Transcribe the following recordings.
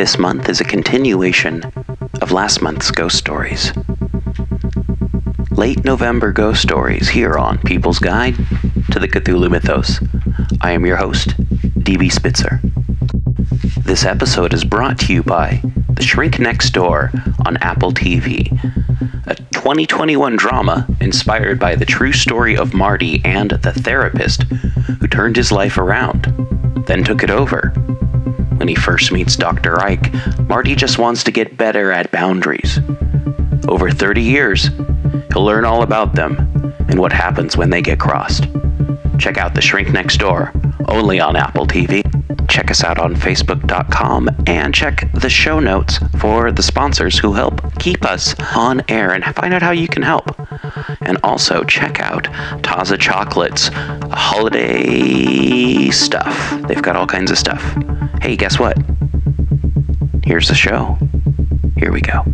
This month is a continuation of last month's ghost stories. Late November ghost stories here on People's Guide to the Cthulhu Mythos. I am your host, DB Spitzer. This episode is brought to you by The Shrink Next Door on Apple TV, a 2021 drama inspired by the true story of Marty and the therapist who turned his life around, then took it over. When he first meets Dr. Ike, Marty just wants to get better at boundaries. Over 30 years, he'll learn all about them and what happens when they get crossed. Check out The Shrink Next Door, only on Apple TV. Check us out on Facebook.com and check the show notes for the sponsors who help keep us on air and find out how you can help. And also check out Taza Chocolates holiday stuff. They've got all kinds of stuff. Hey, guess what? Here's the show. Here we go.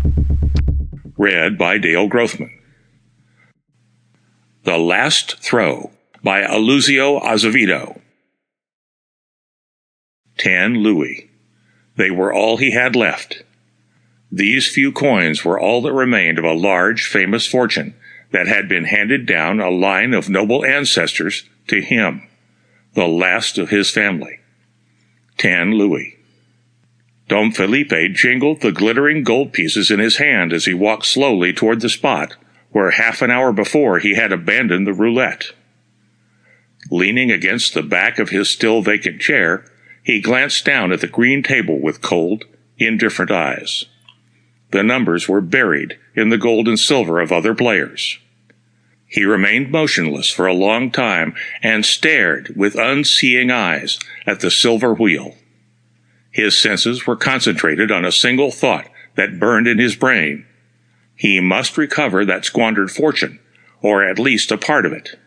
Read by Dale Grothman. The Last Throw by Aluísio Azevedo. Ten louis. They were all he had left. These few coins were all that remained of a large, famous fortune that had been handed down a line of noble ancestors to him, the last of his family. Ten louis. Don Felipe jingled the glittering gold pieces in his hand as he walked slowly toward the spot where half an hour before he had abandoned the roulette. Leaning against the back of his still vacant chair, he glanced down at the green table with cold, indifferent eyes. The numbers were buried in the gold and silver of other players. He remained motionless for a long time and stared with unseeing eyes at the silver wheel. His senses were concentrated on a single thought that burned in his brain. He must recover that squandered fortune, or at least a part of it.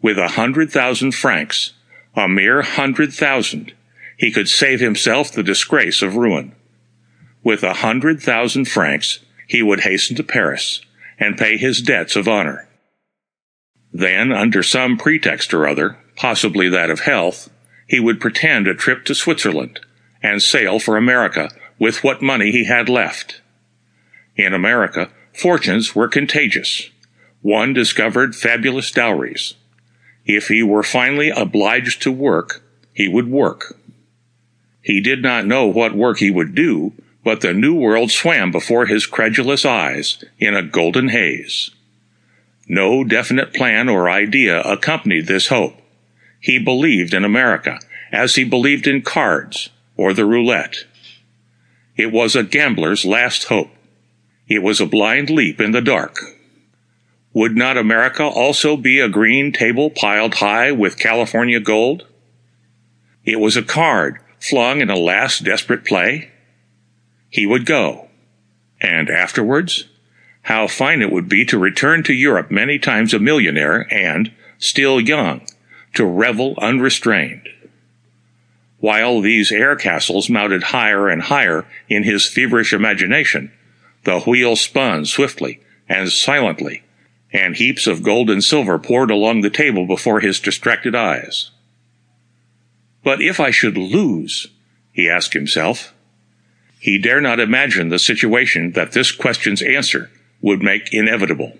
With a hundred thousand francs, a mere hundred thousand, he could save himself the disgrace of ruin. With a hundred thousand francs, he would hasten to Paris and pay his debts of honor. Then, under some pretext or other, possibly that of health, he would pretend a trip to Switzerland and sail for America with what money he had left. In America, fortunes were contagious. One discovered fabulous dowries. If he were finally obliged to work, he would work. He did not know what work he would do, but the new world swam before his credulous eyes in a golden haze. No definite plan or idea accompanied this hope. He believed in America, as he believed in cards or the roulette. It was a gambler's last hope. It was a blind leap in the dark. Would not America also be a green table piled high with California gold? It was a card flung in a last desperate play? He would go. And afterwards? How fine it would be to return to Europe many times a millionaire and, still young, to revel unrestrained. While these air castles mounted higher and higher in his feverish imagination, the wheel spun swiftly and silently, and heaps of gold and silver poured along the table before his distracted eyes. But if I should lose, he asked himself. He dare not imagine the situation that this question's answer would make inevitable.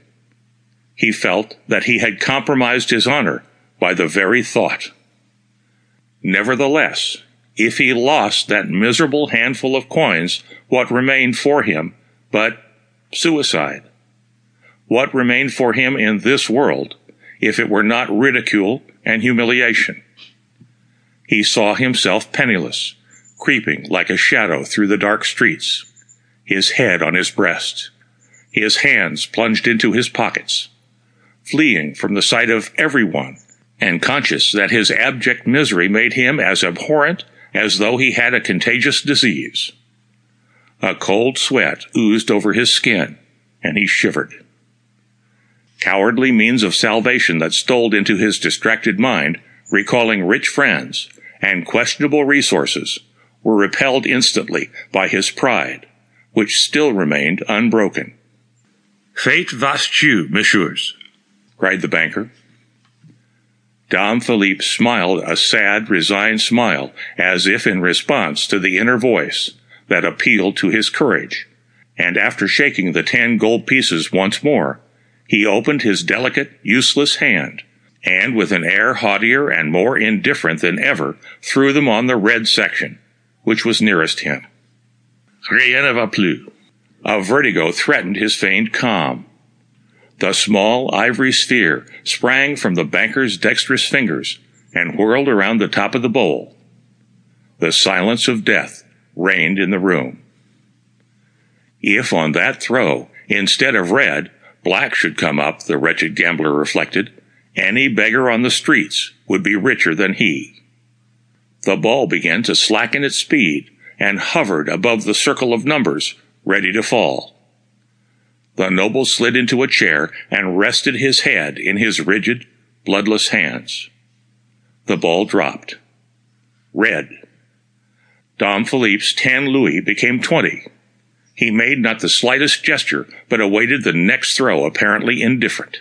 He felt that he had compromised his honor by the very thought. Nevertheless, if he lost that miserable handful of coins, what remained for him but suicide? What remained for him in this world if it were not ridicule and humiliation? He saw himself penniless, creeping like a shadow through the dark streets, his head on his breast, his hands plunged into his pockets, fleeing from the sight of everyone, and conscious that his abject misery made him as abhorrent as though he had a contagious disease. A cold sweat oozed over his skin, and he shivered. Cowardly means of salvation that stole into his distracted mind, recalling rich friends, and questionable resources were repelled instantly by his pride, which still remained unbroken. Faites vos jeux, messieurs, cried the banker. Dom Philippe smiled a sad, resigned smile, as if in response to the inner voice, that appealed to his courage, and after shaking the ten gold pieces once more, he opened his delicate, useless hand, and with an air haughtier and more indifferent than ever, threw them on the red section, which was nearest him. Rien ne va plus. A vertigo threatened his feigned calm. The small ivory sphere sprang from the banker's dexterous fingers and whirled around the top of the bowl. The silence of death reigned in the room. If on that throw, instead of red, black should come up, the wretched gambler reflected, any beggar on the streets would be richer than he. The ball began to slacken its speed and hovered above the circle of numbers, ready to fall. The noble slid into a chair and rested his head in his rigid, bloodless hands. The ball dropped. Red. Dom Philippe's ten louis became twenty. He made not the slightest gesture, but awaited the next throw apparently indifferent.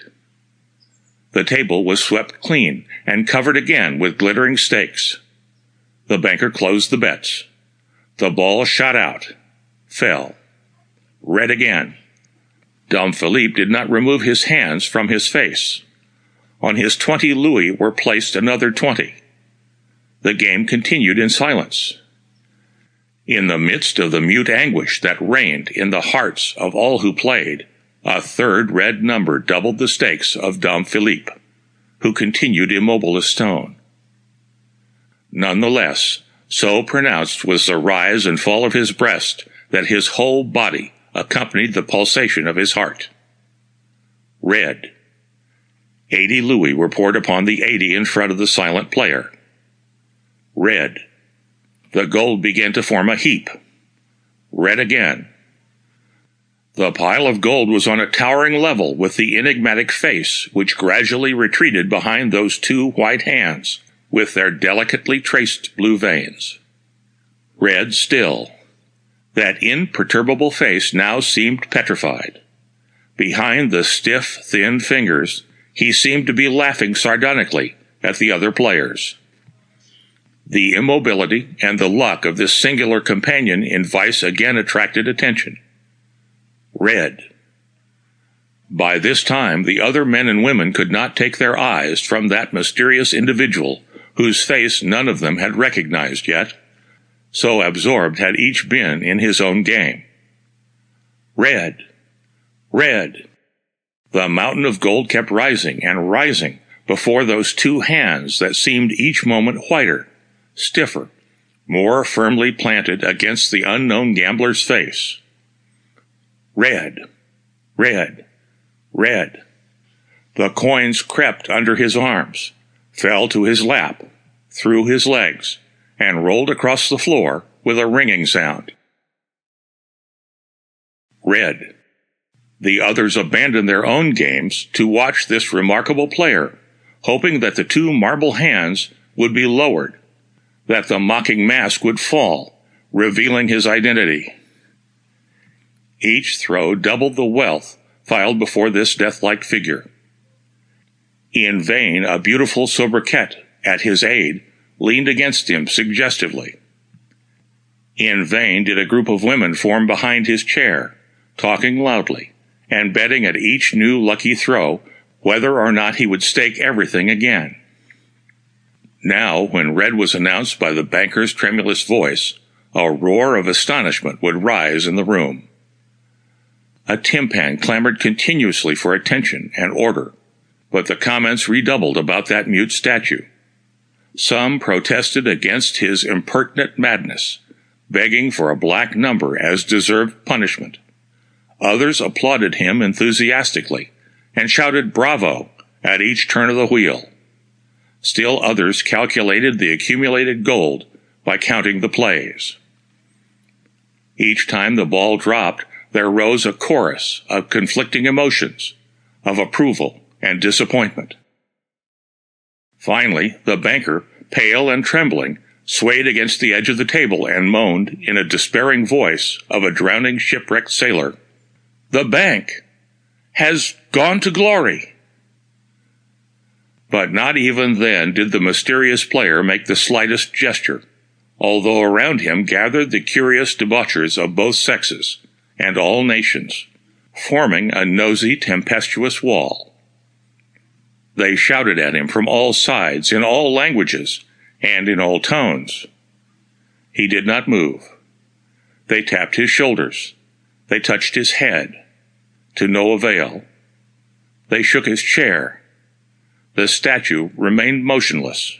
The table was swept clean and covered again with glittering stakes. The banker closed the bets. The ball shot out, fell. Red again. Dom Philippe did not remove his hands from his face. On his twenty louis were placed another twenty. The game continued in silence. In the midst of the mute anguish that reigned in the hearts of all who played, a third red number doubled the stakes of Dom Philippe, who continued immobile as stone. Nonetheless, so pronounced was the rise and fall of his breast that his whole body accompanied the pulsation of his heart. Red. Eighty louis were poured upon the eighty in front of the silent player. Red. The gold began to form a heap. Red again. The pile of gold was on a towering level with the enigmatic face, which gradually retreated behind those two white hands with their delicately traced blue veins. Red still. That imperturbable face now seemed petrified. Behind the stiff, thin fingers, he seemed to be laughing sardonically at the other players. The immobility and the luck of this singular companion in vice again attracted attention. Red. By this time, the other men and women could not take their eyes from that mysterious individual whose face none of them had recognized yet. So absorbed had each been in his own game. Red. Red. The mountain of gold kept rising and rising before those two hands that seemed each moment whiter, stiffer, more firmly planted against the unknown gambler's face. Red. Red. Red. The coins crept under his arms, fell to his lap, through his legs, and rolled across the floor with a ringing sound. Red. The others abandoned their own games to watch this remarkable player, hoping that the two marble hands would be lowered, that the mocking mask would fall, revealing his identity. Each throw doubled the wealth filed before this death-like figure. In vain, a beautiful sobriquet at his aid, leaned against him suggestively. In vain did a group of women form behind his chair, talking loudly, and betting at each new lucky throw whether or not he would stake everything again. Now, when red was announced by the banker's tremulous voice, a roar of astonishment would rise in the room. A timpan clamored continuously for attention and order, but the comments redoubled about that mute statue. Some protested against his impertinent madness, begging for a black number as deserved punishment. Others applauded him enthusiastically and shouted bravo at each turn of the wheel. Still others calculated the accumulated gold by counting the plays. Each time the ball dropped, there rose a chorus of conflicting emotions, of approval and disappointment. Finally, the banker, pale and trembling, swayed against the edge of the table and moaned in a despairing voice of a drowning shipwrecked sailor, The bank has gone to glory. But not even then did the mysterious player make the slightest gesture, although around him gathered the curious debauchers of both sexes and all nations, forming a nosy, tempestuous wall. They shouted at him from all sides, in all languages, and in all tones. He did not move. They tapped his shoulders. They touched his head. To no avail. They shook his chair. The statue remained motionless.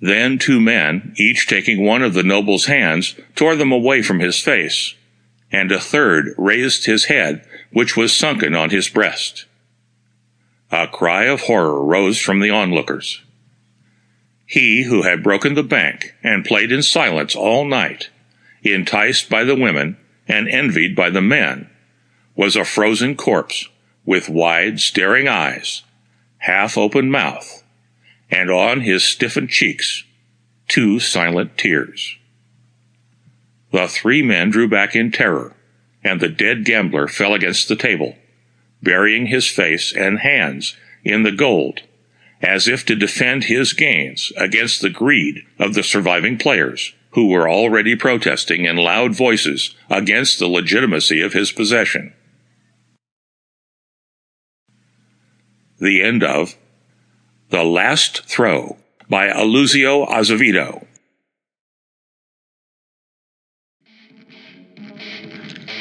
Then two men, each taking one of the noble's hands, tore them away from his face, and a third raised his head, which was sunken on his breast. A cry of horror rose from the onlookers. He who had broken the bank and played in silence all night, enticed by the women and envied by the men, was a frozen corpse with wide, staring eyes, half open mouth, and on his stiffened cheeks two silent tears. The three men drew back in terror, and the dead gambler fell against the table, burying his face and hands in the gold as if to defend his gains against the greed of the surviving players, who were already protesting in loud voices against the legitimacy of his possession. The end of The Last Throw by Aluísio Azevedo.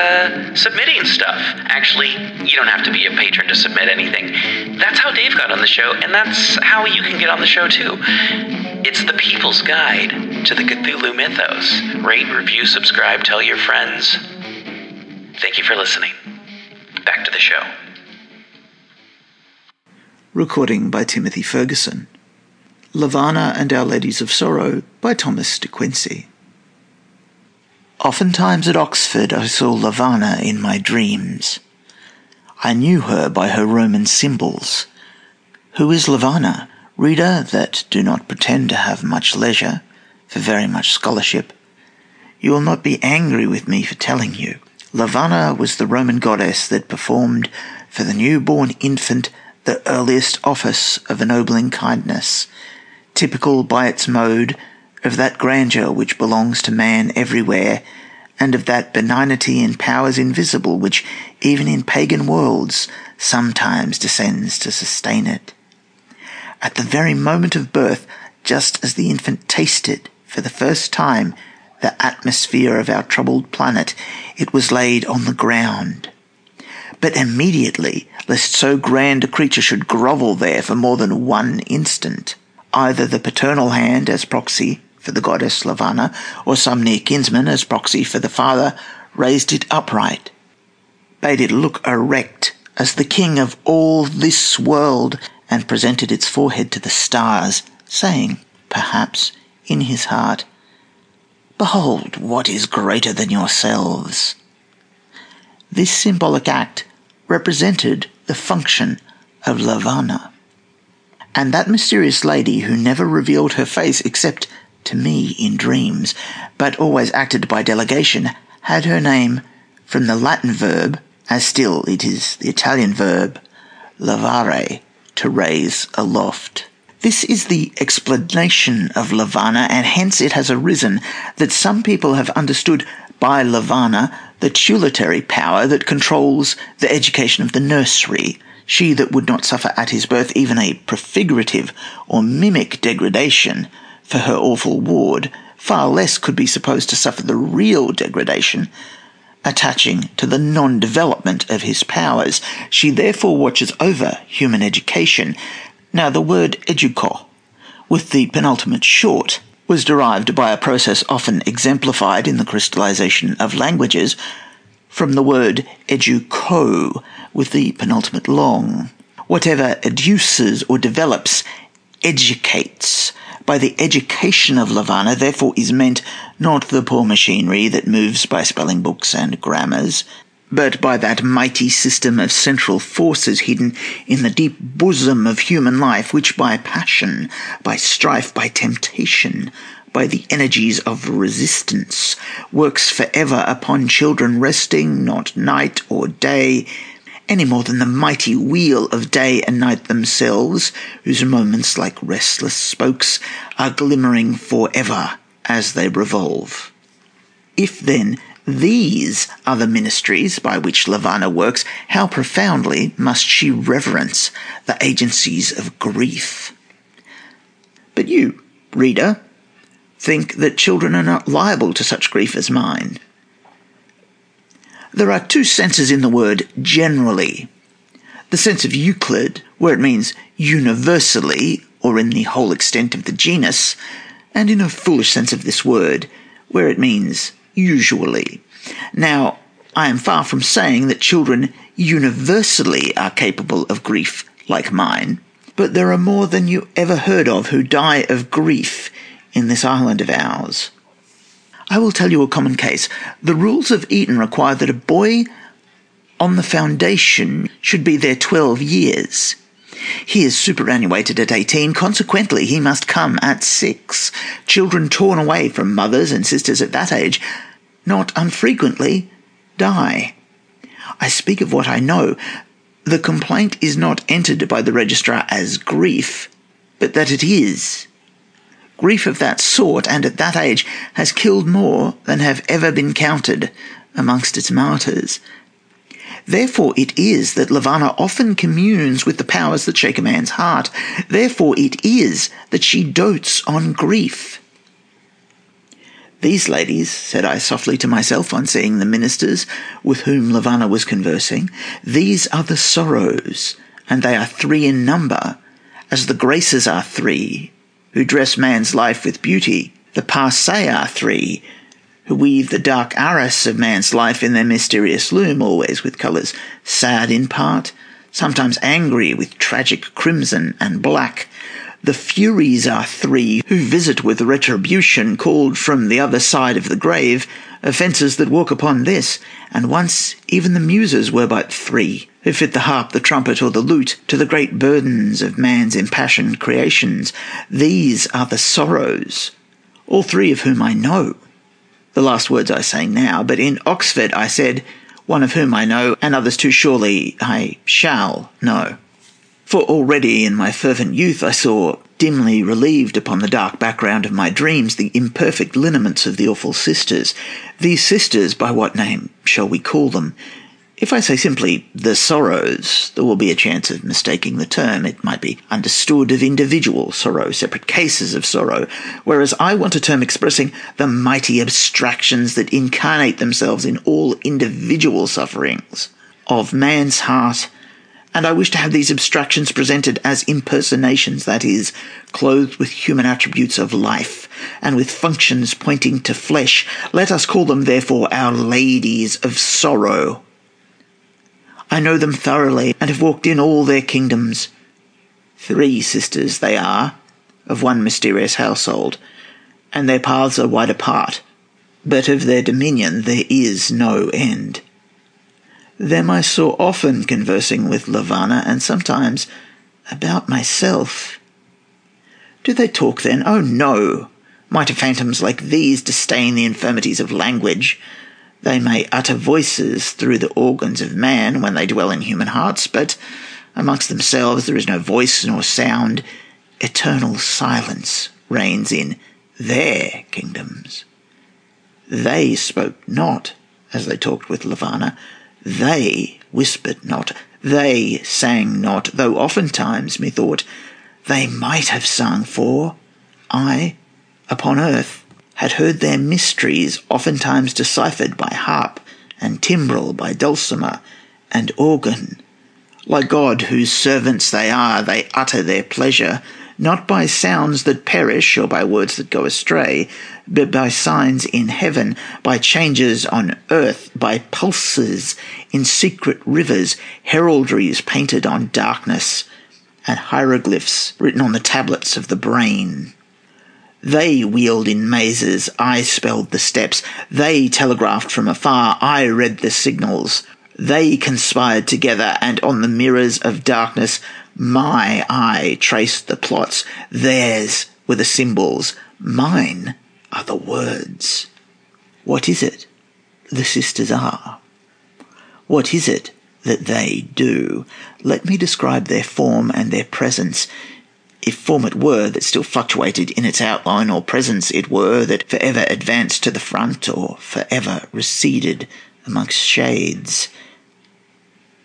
Uh, submitting stuff. Actually, you don't have to be a patron to submit anything. That's how Dave got on the show, and that's how you can get on the show too. It's the People's Guide to the Cthulhu Mythos. Rate, review, subscribe, tell your friends. Thank you for listening. Back to the show. Recording by Timothy Ferguson. Levana and Our Ladies of Sorrow by Thomas de Quincey. Oftentimes at Oxford I saw Levana in my dreams. I knew her by her Roman symbols. Who is Levana? Reader that do not pretend to have much leisure for very much scholarship. You will not be angry with me for telling you. Levana was the Roman goddess that performed for the newborn infant the earliest office of ennobling kindness typical by its mode of that grandeur which belongs to man everywhere, and of that benignity in powers invisible which, even in pagan worlds, sometimes descends to sustain it. At the very moment of birth, just as the infant tasted, for the first time, the atmosphere of our troubled planet, it was laid on the ground. But immediately, lest so grand a creature should grovel there for more than one instant, either the paternal hand as proxy for the goddess Levana, or some near kinsman as proxy for the father, raised it upright, bade it look erect as the king of all this world, and presented its forehead to the stars, saying, perhaps, in his heart, Behold what is greater than yourselves. This symbolic act represented the function of Levana. and that mysterious lady who never revealed her face except to me in dreams, but always acted by delegation, had her name from the Latin verb, as still it is the Italian verb, levare, to raise aloft. This is the explanation of Levana, and hence it has arisen that some people have understood by Levana the tutelary power that controls the education of the nursery, she that would not suffer at his birth even a prefigurative or mimic degradation for her awful ward, far less could be supposed to suffer the real degradation attaching to the non-development of his powers. She therefore watches over human education. Now the word educo, with the penultimate short, was derived by a process often exemplified in the crystallization of languages from the word educo, with the penultimate long. Whatever educes or develops educates By the education of Levana, therefore, is meant not the poor machinery that moves by spelling books and grammars, but by that mighty system of central forces hidden in the deep bosom of human life, which by passion, by strife, by temptation, by the energies of resistance, works forever upon children, resting not night or day, any more than the mighty wheel of day and night themselves, whose moments, like restless spokes, are glimmering for ever as they revolve. If then these are the ministries by which Levana works, how profoundly must she reverence the agencies of grief? But you, reader, think that children are not liable to such grief as mine. There are two senses in the word generally. The sense of Euclid, where it means universally, or in the whole extent of the genus, and in a foolish sense of this word, where it means usually. Now, I am far from saying that children universally are capable of grief like mine, but there are more than you ever heard of who die of grief in this island of ours. I will tell you a common case. The rules of Eton require that a boy on the foundation should be there 12 years. He is superannuated at 18, consequently, he must come at 6. Children torn away from mothers and sisters at that age not unfrequently die. I speak of what I know. The complaint is not entered by the registrar as grief, but that it is. Grief of that sort and at that age has killed more than have ever been counted amongst its martyrs. Therefore it is that Levana often communes with the powers that shake a man's heart. Therefore it is that she dotes on grief. These ladies, said I softly to myself on seeing the ministers with whom Levana was conversing, these are the sorrows, and they are three in number, as the graces are three, who dress man's life with beauty. The Parcae are three, who weave the dark arras of man's life in their mysterious loom, always with colours sad in part, sometimes angry with tragic crimson and black. The Furies are three, who visit with retribution called from the other side of the grave, offences that walk upon this, and once even the Muses were but three, who fit the harp, the trumpet, or the lute to the great burdens of man's impassioned creations. These are the sorrows, all three of whom I know. The last words I say now, but in Oxford I said, one of whom I know, and others too surely I shall know. For already in my fervent youth I saw, dimly relieved upon the dark background of my dreams, the imperfect lineaments of the awful sisters. These sisters, by what name shall we call them? If I say simply the sorrows, there will be a chance of mistaking the term. It might be understood of individual sorrow, separate cases of sorrow, whereas I want a term expressing the mighty abstractions that incarnate themselves in all individual sufferings of man's heart and I wish to have these abstractions presented as impersonations, that is, clothed with human attributes of life, and with functions pointing to flesh. Let us call them, therefore, our ladies of sorrow. I know them thoroughly, and have walked in all their kingdoms. Three sisters they are, of one mysterious household, and their paths are wide apart, but of their dominion there is no end. Them I saw often conversing with Levana, and sometimes about myself. Do they talk then? Oh no! Mighty phantoms like these disdain the infirmities of language. They may utter voices through the organs of man when they dwell in human hearts, but amongst themselves there is no voice nor sound. Eternal silence reigns in their kingdoms. They spoke not as they talked with Levana, they whispered not, they sang not, though oftentimes methought they might have sung, for I, upon earth, had heard their mysteries oftentimes deciphered by harp and timbrel, by dulcimer and organ. Like God, whose servants they are, they utter their pleasure, not by sounds that perish or by words that go astray, but by signs in heaven, by changes on earth, by pulses in secret rivers, heraldries painted on darkness, and hieroglyphs written on the tablets of the brain. They wheeled in mazes, I spelled the steps. They telegraphed from afar, I read the signals. They conspired together, and on the mirrors of darkness, my eye traced the plots. Theirs were the symbols, mine are the words. What is it the sisters are? What is it that they do? Let me describe their form and their presence. If form it were that still fluctuated in its outline, or presence it were that forever advanced to the front, or forever receded amongst shades.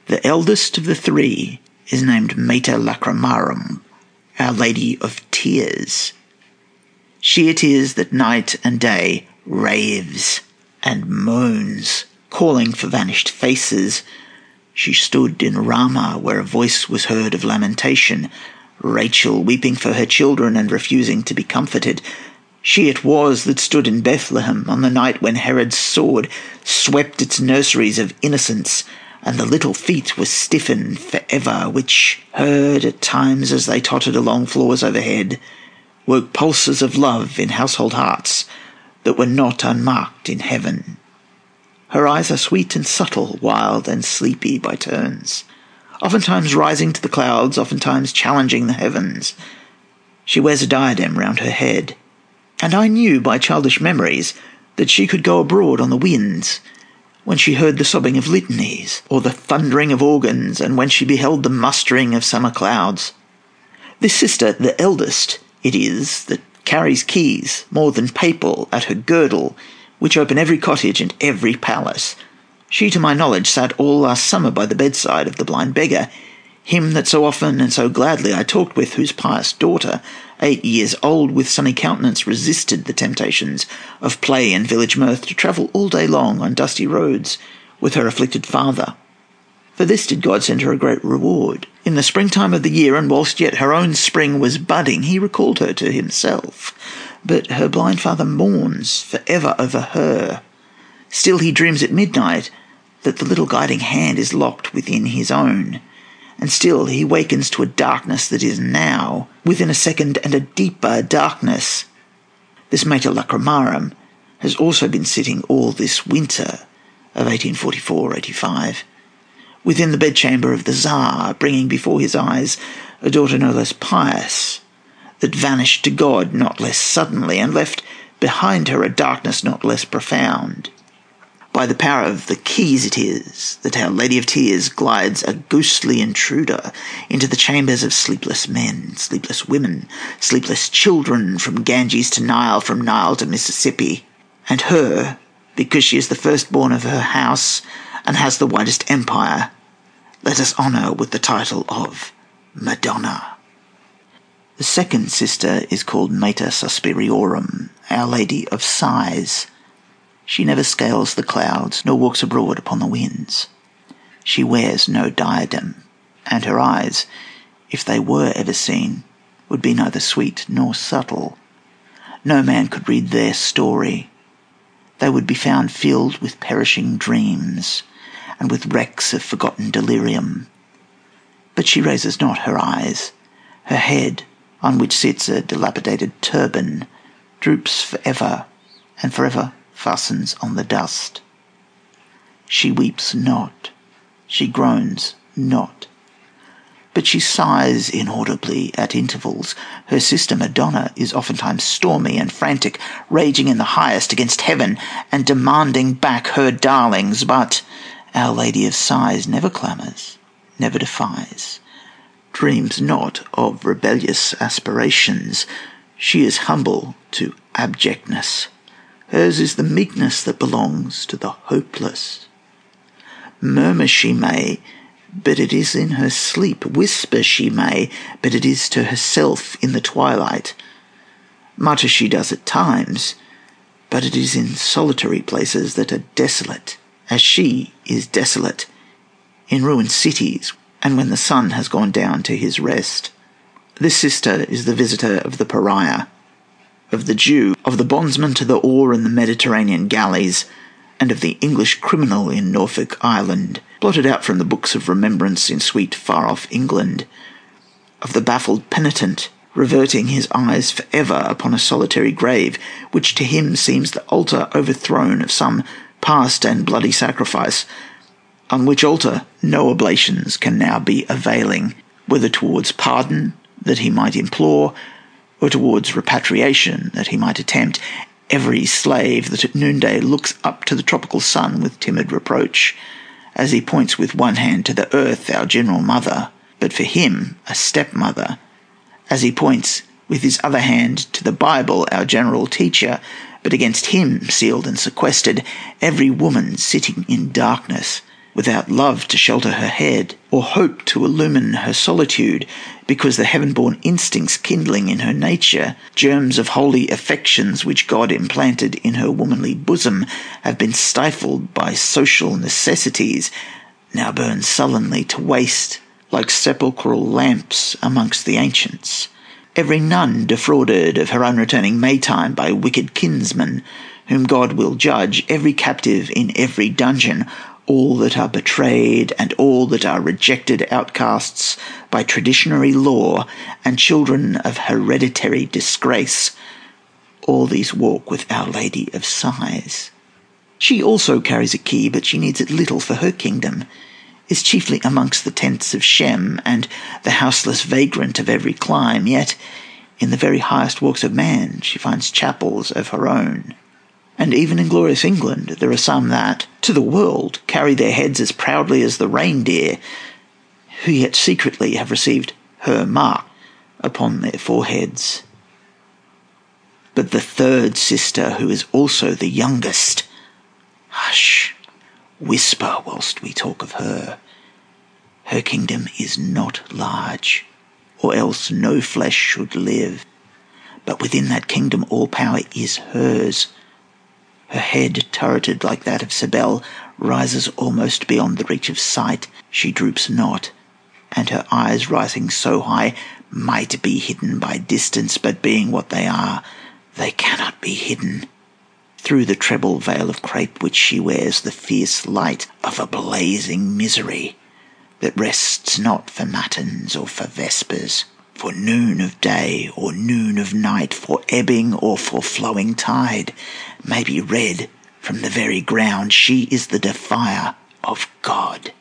The eldest of the three is named Mater Lacrimarum, Our Lady of Tears. She it is that night and day raves and moans, calling for vanished faces. She stood in Ramah, where a voice was heard of lamentation, Rachel weeping for her children and refusing to be comforted. She it was that stood in Bethlehem on the night when Herod's sword swept its nurseries of innocence, and the little feet were stiffened for ever, which, heard at times as they tottered along floors overhead, woke pulses of love in household hearts that were not unmarked in heaven. Her eyes are sweet and subtle, wild and sleepy by turns, oftentimes rising to the clouds, oftentimes challenging the heavens. She wears a diadem round her head, and I knew by childish memories that she could go abroad on the winds, when she heard the sobbing of litanies, or the thundering of organs, and when she beheld the mustering of summer clouds. This sister, the eldest, it is, that carries keys, more than papal, at her girdle, which open every cottage and every palace. She, to my knowledge, sat all last summer by the bedside of the blind beggar, him that so often and so gladly I talked with, whose pious daughter, eight years old, with sunny countenance, resisted the temptations of play and village mirth to travel all day long on dusty roads with her afflicted father. For this did God send her a great reward. In the springtime of the year, and whilst yet her own spring was budding, he recalled her to himself. But her blind father mourns for ever over her. Still he dreams at midnight that the little guiding hand is locked within his own and still he wakens to a darkness that is now, within a second, and a deeper darkness. This Mater Lacrimarum has also been sitting all this winter of 1844-85 within the bedchamber of the Tsar, bringing before his eyes a daughter no less pious, that vanished to God not less suddenly, and left behind her a darkness not less profound. By the power of the keys it is that Our Lady of Tears glides a ghostly intruder into the chambers of sleepless men, sleepless women, sleepless children, from Ganges to Nile, from Nile to Mississippi. And her, because she is the firstborn of her house and has the widest empire, let us honour with the title of Madonna. The second sister is called Mater Suspiriorum, Our Lady of Sighs she never scales the clouds, nor walks abroad upon the winds. She wears no diadem, and her eyes, if they were ever seen, would be neither sweet nor subtle. No man could read their story. They would be found filled with perishing dreams, and with wrecks of forgotten delirium. But she raises not her eyes. Her head, on which sits a dilapidated turban, droops for ever, and forever fastens on the dust. She weeps not, she groans not, but she sighs inaudibly at intervals. Her sister Madonna is oftentimes stormy and frantic, raging in the highest against heaven and demanding back her darlings, but Our Lady of Sighs never clamours, never defies, dreams not of rebellious aspirations. She is humble to abjectness Hers is the meekness that belongs to the hopeless. Murmur she may, but it is in her sleep. Whisper she may, but it is to herself in the twilight. Mutter she does at times, but it is in solitary places that are desolate, as she is desolate, in ruined cities, and when the sun has gone down to his rest. This sister is the visitor of the pariah, of the Jew, of the bondsman to the oar in the Mediterranean galleys, and of the English criminal in Norfolk Island, blotted out from the books of remembrance in sweet far off England, of the baffled penitent reverting his eyes for ever upon a solitary grave, which to him seems the altar overthrown of some past and bloody sacrifice, on which altar no oblations can now be availing, whether towards pardon that he might implore, or towards repatriation that he might attempt. Every slave that at noonday looks up to the tropical sun with timid reproach, as he points with one hand to the earth, our general mother, but for him a stepmother, as he points with his other hand to the Bible, our general teacher, but against him, sealed and sequestered, every woman sitting in darkness, without love to shelter her head, or hope to illumine her solitude, because the heaven-born instincts kindling in her nature, germs of holy affections which God implanted in her womanly bosom, have been stifled by social necessities, now burn sullenly to waste like sepulchral lamps amongst the ancients. Every nun defrauded of her unreturning Maytime by wicked kinsmen, whom God will judge, every captive in every dungeon, all that are betrayed and all that are rejected outcasts by traditionary law and children of hereditary disgrace, all these walk with Our Lady of Sighs. She also carries a key, but she needs it little for her kingdom is chiefly amongst the tents of Shem and the houseless vagrant of every clime, yet in the very highest walks of man she finds chapels of her own. And even in glorious England there are some that, to the world, carry their heads as proudly as the reindeer, who yet secretly have received her mark upon their foreheads. But the third sister, who is also the youngest, hush, whisper whilst we talk of her. Her kingdom is not large, or else no flesh should live. But within that kingdom all power is hers. Her head, turreted like that of Cybele, rises almost beyond the reach of sight. She droops not, and her eyes rising so high might be hidden by distance, but being what they are, they cannot be hidden. Through the treble veil of crape which she wears, the fierce light of a blazing misery that rests not for matins or for vespers, for noon of day or noon of night, for ebbing or for flowing tide, may be read from the very ground. She is the defier of God.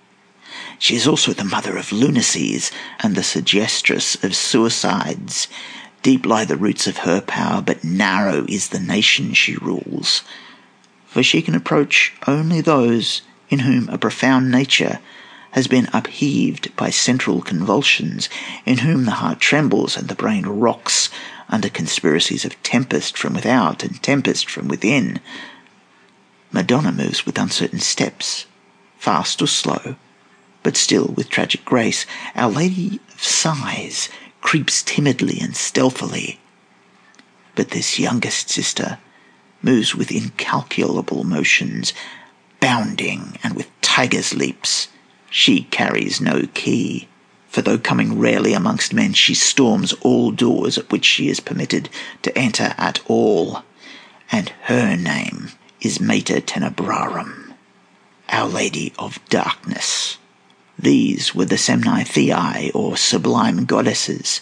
She is also the mother of lunacies and the suggestress of suicides. Deep lie the roots of her power, but narrow is the nation she rules. For she can approach only those in whom a profound nature has been upheaved by central convulsions, in whom the heart trembles and the brain rocks under conspiracies of tempest from without and tempest from within. Madonna moves with uncertain steps, fast or slow, but still with tragic grace. Our Lady of Sighs creeps timidly and stealthily. But this youngest sister moves with incalculable motions, bounding and with tiger's leaps. She carries no key, for though coming rarely amongst men, she storms all doors at which she is permitted to enter at all, and her name is Mater Tenebrarum, Our Lady of Darkness. These were the Semnai or sublime goddesses.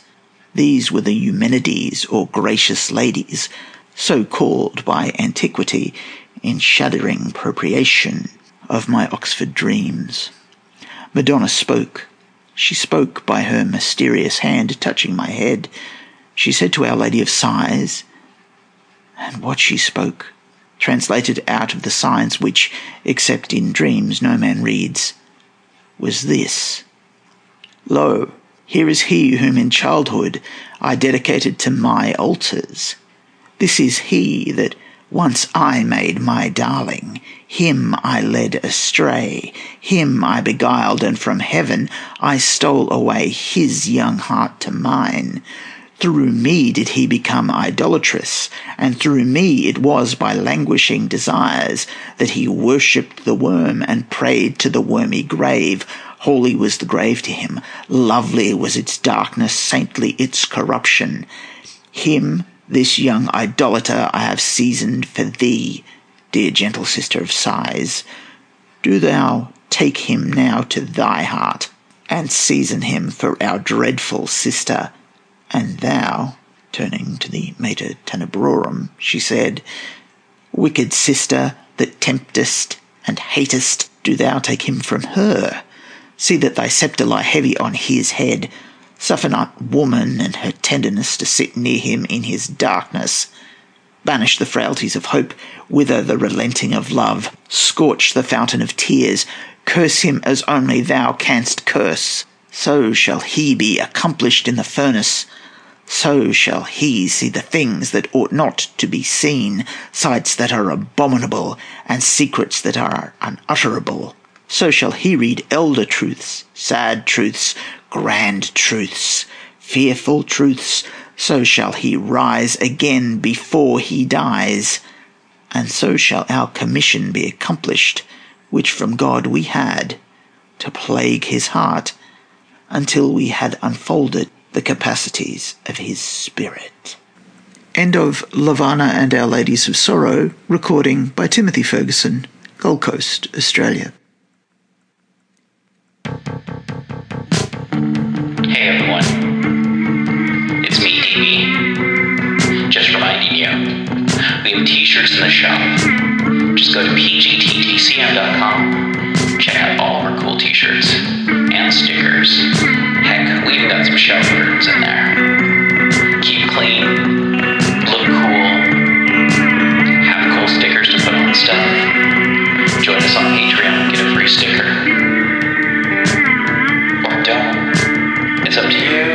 These were the Eumenides, or gracious ladies, so called by antiquity in shuddering appropriation of my Oxford dreams. Madonna spoke. She spoke by her mysterious hand touching my head. She said to Our Lady of Sighs, and what she spoke, translated out of the signs which, except in dreams, no man reads, was this Lo, here is he whom in childhood I dedicated to my altars. This is he that once I made my darling. Him I led astray. Him I beguiled, and from heaven I stole away his young heart to mine. Through me did he become idolatrous, and through me it was by languishing desires that he worshipped the worm and prayed to the wormy grave. Holy was the grave to him, lovely was its darkness, saintly its corruption. Him, this young idolater, I have seasoned for thee, dear gentle sister of sighs. Do thou take him now to thy heart, and season him for our dreadful sister And thou, turning to the Mater Tenebrarum, she said, Wicked sister that temptest and hatest, do thou take him from her. See that thy sceptre lie heavy on his head. Suffer not woman and her tenderness to sit near him in his darkness. Banish the frailties of hope, wither the relenting of love, scorch the fountain of tears, curse him as only thou canst curse. So shall he be accomplished in the furnace. So shall he see the things that ought not to be seen, sights that are abominable, and secrets that are unutterable. So shall he read elder truths, sad truths, grand truths, fearful truths, so shall he rise again before he dies. And so shall our commission be accomplished, which from God we had, to plague his heart, until we had unfolded the capacities of his spirit. End of Levana and Our Ladies of Sorrow, recording by Timothy Ferguson, Gold Coast, Australia. Hey everyone, have t-shirts in the shop. Just go to pgttcm.com, check out all of our cool t-shirts and stickers. Heck, we even got some shelf curtains in there. Keep clean, look cool, have cool stickers to put on stuff. Join us on Patreon and get a free sticker. Or don't. It's up to you.